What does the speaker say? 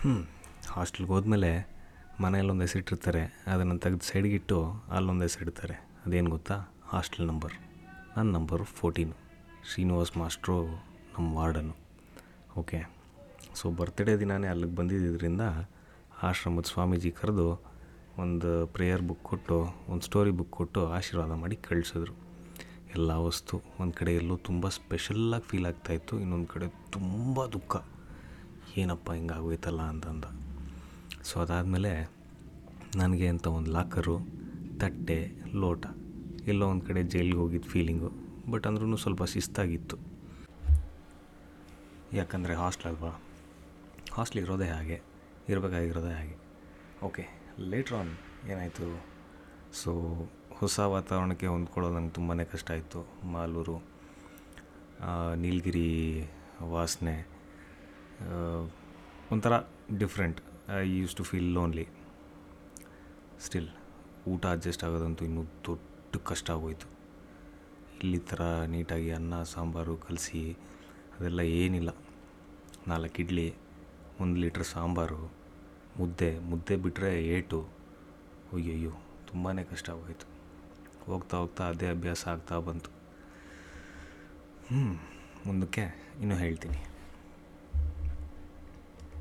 ಹ್ಞೂ ಹಾಸ್ಟೆಲ್ಗೆ ಹೋದ್ಮೇಲೆ ಮನೆಯಲ್ಲೊಂದು ಹೆಸರಿಟ್ಟಿರ್ತಾರೆ. ಅದನ್ನು ತೆಗೆದು ಸೈಡ್ಗಿಟ್ಟು ಅಲ್ಲೊಂದು ಹೆಸರಿಡ್ತಾರೆ. ಅದೇನು ಗೊತ್ತಾ? Hostel number. ನನ್ನ ನಂಬರು ಫೋರ್ಟೀನು. ಶ್ರೀನಿವಾಸ್ ಮಾಸ್ಟ್ರು ನಮ್ಮ ವಾರ್ಡನು ಓಕೆ. ಸೊ, ಬರ್ತ್ಡೇ ದಿನಾನೇ ಅಲ್ಲಿಗೆ ಬಂದಿದ್ದರಿಂದ ಆಶ್ರಮದ ಸ್ವಾಮೀಜಿ ಕರೆದು ಒಂದು ಪ್ರೇಯರ್ ಬುಕ್ ಕೊಟ್ಟು, ಒಂದು ಸ್ಟೋರಿ ಬುಕ್ ಕೊಟ್ಟು ಆಶೀರ್ವಾದ ಮಾಡಿ ಕಳಿಸಿದ್ರು. ಎಲ್ಲ ವಸ್ತು ಒಂದು ಕಡೆ ಎಲ್ಲೋ ತುಂಬ ಸ್ಪೆಷಲ್ಲಾಗಿ ಫೀಲ್ ಆಗ್ತಾಯಿತ್ತು ಇನ್ನೊಂದು ಕಡೆ ತುಂಬ ದುಃಖ. ಏನಪ್ಪ ಹಿಂಗಾಗೋಯ್ತಲ್ಲ ಅಂತಂದ. ಸೊ ಅದಾದಮೇಲೆ ನನಗೆ ಅಂತ ಒಂದು ಲಾಕರು, ತಟ್ಟೆ, ಲೋಟ, ಎಲ್ಲೋ ಒಂದು ಕಡೆ ಜೈಲಿಗೆ ಹೋಗಿದ್ದ ಫೀಲಿಂಗು ಬಟ್ ಅಂದ್ರೂ ಸ್ವಲ್ಪ ಶಿಸ್ತಾಗಿತ್ತು. ಯಾಕಂದರೆ ಹಾಸ್ಟ್ಲ್ ಅಲ್ವಾ? ಹಾಸ್ಟ್ಲ್ ಇರೋದೇ ಹಾಗೆ, ಇರಬೇಕಾಗಿರೋದೇ ಹಾಗೆ. ಓಕೆ ಲೇಟ್ರ್ ಆನ್ ಏನಾಯಿತು? ಸೊ ಹೊಸ ವಾತಾವರಣಕ್ಕೆ ಹೊಂದ್ಕೊಳ್ಳೋದು ನಂಗೆ ತುಂಬಾ ಕಷ್ಟ ಆಯಿತು. ಮಾಲೂರು ನೀಲಗಿರಿ ವಾಸನೆ ಒಂಥರ different I use to feel lonely still ಊಟ ಅಡ್ಜಸ್ಟ್ ಆಗೋದಂತೂ ಇನ್ನೂ ದೊಡ್ಡ ಕಷ್ಟ ಆಗೋಯ್ತು. ಇಲ್ಲಿ ಥರ ನೀಟಾಗಿ ಅನ್ನ, ಸಾಂಬಾರು, ಕಲಸಿ, ಅದೆಲ್ಲ ಏನಿಲ್ಲ. ನಾಲ್ಕು ಇಡ್ಲಿ, ಒಂದು ಲೀಟ್ರ್ ಸಾಂಬಾರು, ಮುದ್ದೆ ಮುದ್ದೆ ಬಿಟ್ಟರೆ ಏಟು. ಅಯ್ಯಯ್ಯೋ ತುಂಬಾ ಕಷ್ಟ ಆಗೋಯ್ತು. ಹೋಗ್ತಾ ಹೋಗ್ತಾ ಅದೇ ಅಭ್ಯಾಸ ಆಗ್ತಾ ಬಂತು. ಹ್ಞೂ ಮುಂದಕ್ಕೆ ಇನ್ನೂ ಹೇಳ್ತೀನಿ.